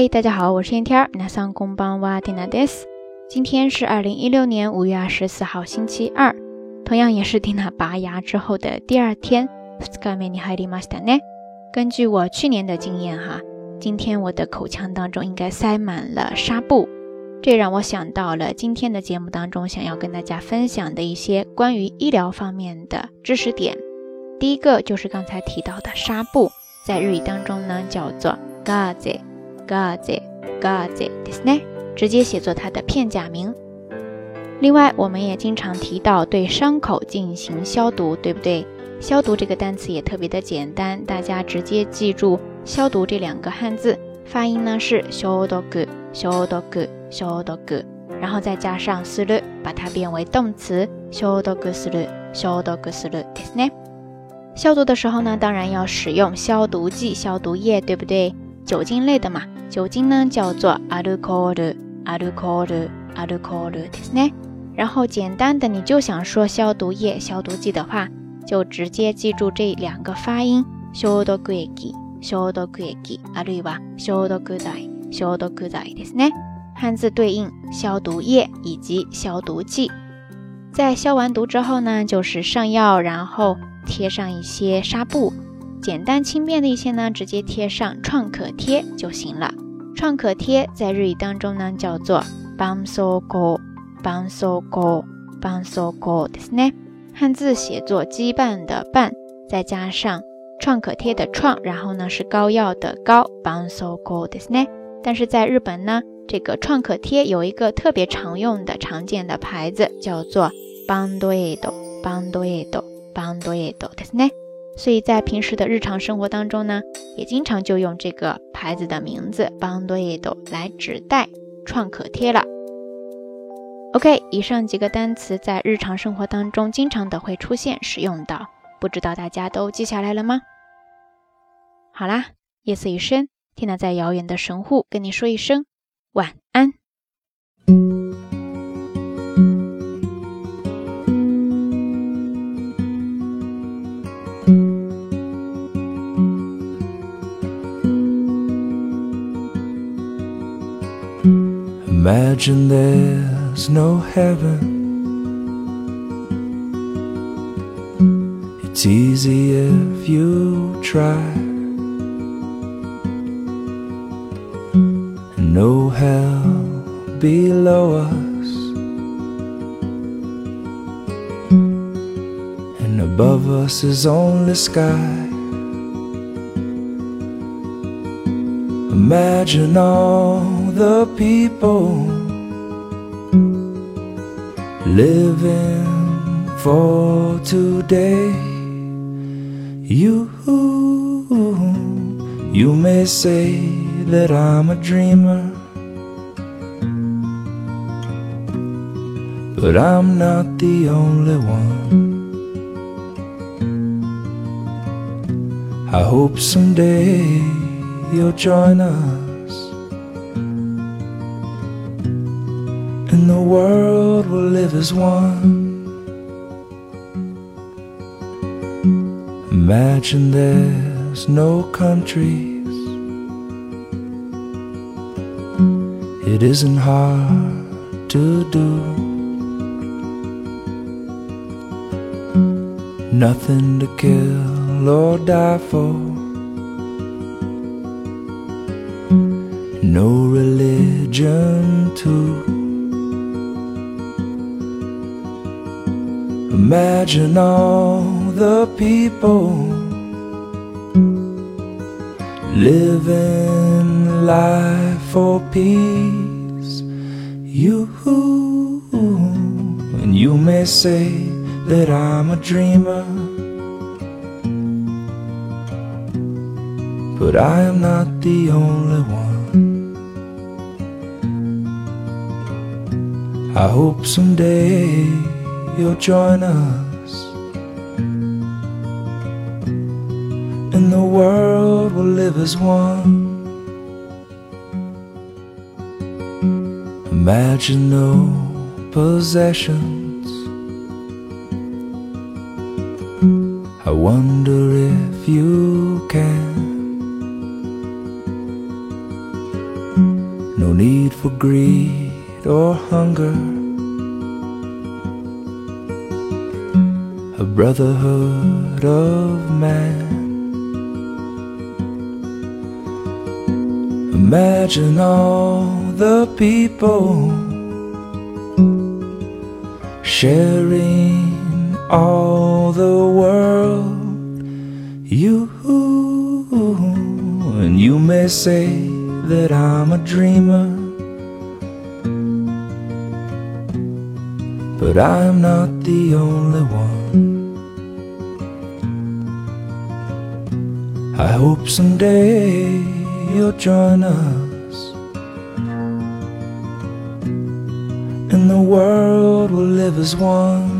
嗨，大家好，我是天天儿。那上工帮哇蒂娜德斯。今天是二零一六年五月二十四号，星期二，同样也是蒂娜拔牙之后的第二天。根据我去年的经验哈，今天我的口腔当中应该塞满了纱布，这让我想到了今天的节目当中想要跟大家分享的一些关于医疗方面的知识点。第一个就是刚才提到的纱布，在日语当中呢叫做 g a z e gaze，gaze，gaze，ですね，直接写作它的片假名。另外，我们也经常提到对伤口进行消毒，对不对？消毒这个单词也特别的简单，大家直接记住“消毒”这两个汉字，发音呢是消毒、消毒、消毒，然后再加上する，把它变为动词消毒する、消毒するですね。消毒的时候呢，当然要使用消毒剂、消毒液，对不对？酒精类的嘛， 酒精呢叫做アルコール、アルコール、アルコールですね。然后简单的你就想说消毒液、消毒剂的话，就直接记住这两个发音：消毒液、消毒液、あるいは消毒剤、消毒剤ですね。汉字对应消毒液以及消毒剂。在消完毒之后呢，就是上药，然后。贴上一些纱布，简单轻便的一些呢，直接贴上创可贴就行了。 创可贴在日语当中呢叫做 bansoko，bansoko，bansoko ですね。汉字写作羁绊的绊，再加上创可贴的创，然后呢是膏药的膏，bansoko ですね。但是在日本呢，这个创可贴有一个特别常用的、常见的牌子，叫做 bandoedo，bandoedo。バンドエイドですね。 所以在平时的日常生活当中呢，也经常就用这个牌子的名字バンドエイド来指代创可贴了。OK，以上几个单词在日常生活当中经常的会出现使用到，不知道大家都记下来了吗？好啦，夜色已深，缇娜在遥远的神户跟你说一声晚安。 Imagine there's no heaven. It's easy if you try. And no hell below us. And above us is only sky. Imagine all the people living for today. You, you may say that I'm a dreamer, but I'm not the only one. I hope someday you'll join us. And the world will live as one. Imagine there's no countries. It isn't hard to do. Nothing to kill or die for. No religion too. Imagine all the people living life for peace. You and you may say that I'm a dreamer, but I am not the only one. I hope someday you'll join us. And the world will live as one. Imagine no possessions. I wonder if you can. No need for greed or hunger. A brotherhood of man. Imagine all the people sharing all the world. You and you may say that I'm a dreamer, but I'm not the only one. I hope someday you'll join us, and the world will live as one.